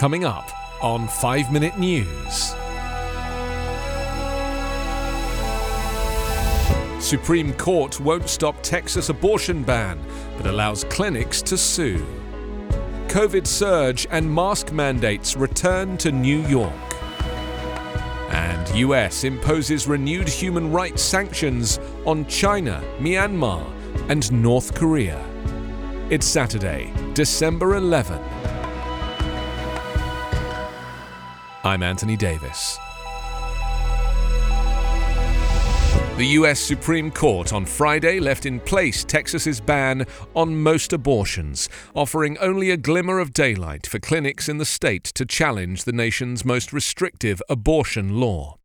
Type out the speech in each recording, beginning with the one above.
Coming up on 5 Minute News. Supreme Court won't stop Texas abortion ban, but allows clinics to sue. COVID surge and mask mandates return to New York. And US imposes renewed human rights sanctions on China, Myanmar, and North Korea. It's Saturday, December 11. I'm Anthony Davis. The U.S. Supreme Court on Friday left in place Texas's ban on most abortions, offering only a glimmer of daylight for clinics in the state to challenge the nation's most restrictive abortion law.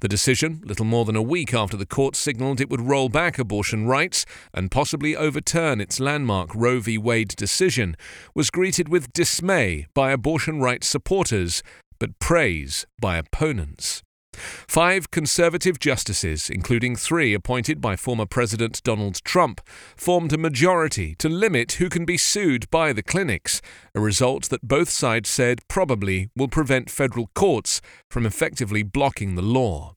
The decision, little more than a week after the court signaled it would roll back abortion rights and possibly overturn its landmark Roe v. Wade decision, was greeted with dismay by abortion rights supporters, but praise by opponents. Five conservative justices, including three appointed by former President Donald Trump, formed a majority to limit who can be sued by the clinics, a result that both sides said probably will prevent federal courts from effectively blocking the law.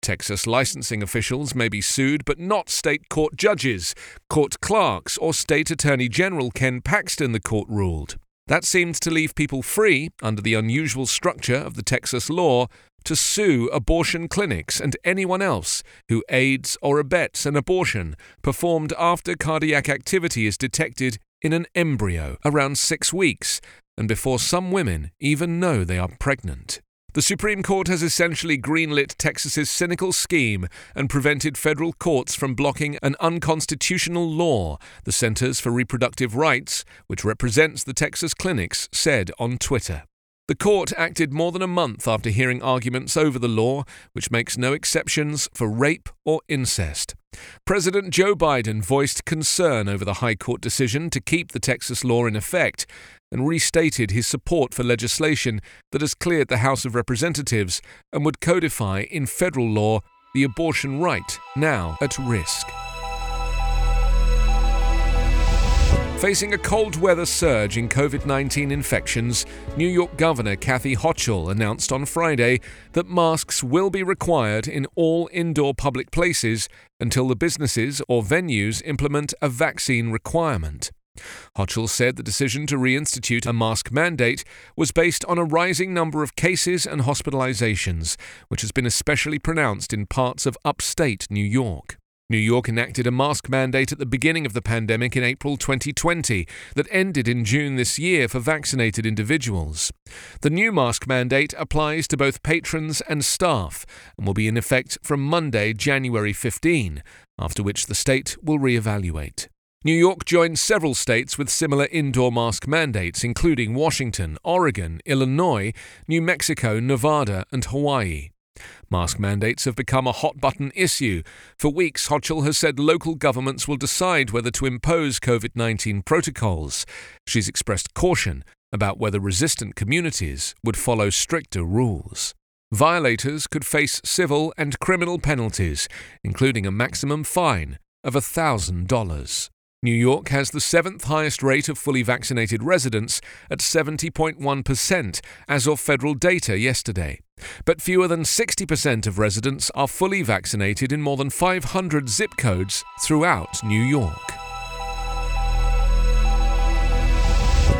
Texas licensing officials may be sued, but not state court judges, court clerks, or State Attorney General Ken Paxton, the court ruled. That seemed to leave people free, under the unusual structure of the Texas law, to sue abortion clinics and anyone else who aids or abets an abortion performed after cardiac activity is detected in an embryo around six weeks and before some women even know they are pregnant. The Supreme Court has essentially greenlit Texas's cynical scheme and prevented federal courts from blocking an unconstitutional law, the Centers for Reproductive Rights, which represents the Texas clinics, said on Twitter. The court acted more than a month after hearing arguments over the law, which makes no exceptions for rape or incest. President Joe Biden voiced concern over the High Court decision to keep the Texas law in effect and restated his support for legislation that has cleared the House of Representatives and would codify in federal law the abortion right now at risk. Facing a cold weather surge in COVID 19 infections, New York Governor Kathy Hochul announced on Friday that masks will be required in all indoor public places until the businesses or venues implement a vaccine requirement. Hochul said the decision to reinstitute a mask mandate was based on a rising number of cases and hospitalizations, which has been especially pronounced in parts of upstate New York. New York enacted a mask mandate at the beginning of the pandemic in April 2020 that ended in June this year for vaccinated individuals. The new mask mandate applies to both patrons and staff and will be in effect from Monday, January 15, after which the state will re-evaluate. New York joined several states with similar indoor mask mandates, including Washington, Oregon, Illinois, New Mexico, Nevada, and Hawaii. Mask mandates have become a hot button issue. For weeks, Hochul has said local governments will decide whether to impose COVID 19 protocols. She's expressed caution about whether resistant communities would follow stricter rules. Violators could face civil and criminal penalties, including a maximum fine of $1,000. New York has the seventh highest rate of fully vaccinated residents at 70.1% as of federal data yesterday. But fewer than 60% of residents are fully vaccinated in more than 500 zip codes throughout New York.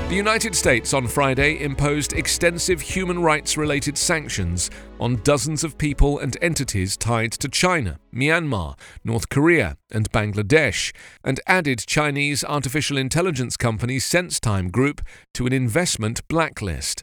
The United States on Friday imposed extensive human rights related sanctions on dozens of people and entities tied to China, Myanmar, North Korea, and Bangladesh, and added Chinese artificial intelligence company SenseTime Group to an investment blacklist.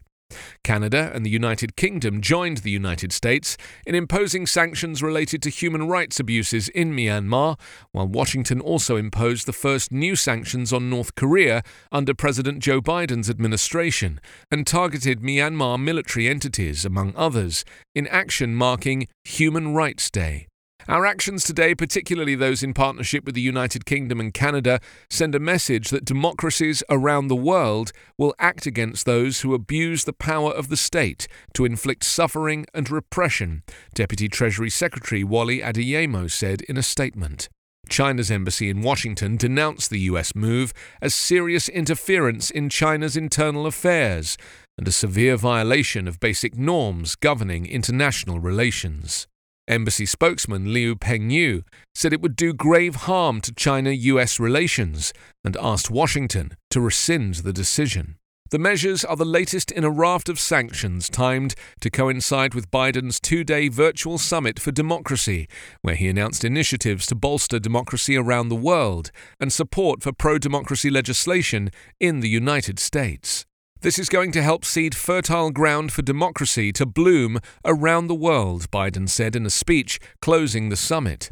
Canada and the United Kingdom joined the United States in imposing sanctions related to human rights abuses in Myanmar, while Washington also imposed the first new sanctions on North Korea under President Joe Biden's administration and targeted Myanmar military entities, among others, in action marking Human Rights Day. Our actions today, particularly those in partnership with the United Kingdom and Canada, send a message that democracies around the world will act against those who abuse the power of the state to inflict suffering and repression, Deputy Treasury Secretary Wally Adeyemo said in a statement. China's embassy in Washington denounced the US move as serious interference in China's internal affairs and a severe violation of basic norms governing international relations. Embassy spokesman Liu Pengyu said it would do grave harm to China US relations and asked Washington to rescind the decision. The measures are the latest in a raft of sanctions timed to coincide with Biden's two day virtual summit for democracy, where he announced initiatives to bolster democracy around the world and support for pro democracy legislation in the United States. This is going to help seed fertile ground for democracy to bloom around the world, Biden said in a speech closing the summit.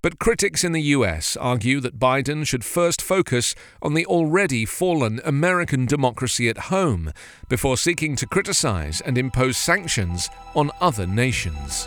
But critics in the US argue that Biden should first focus on the already fallen American democracy at home before seeking to criticize and impose sanctions on other nations.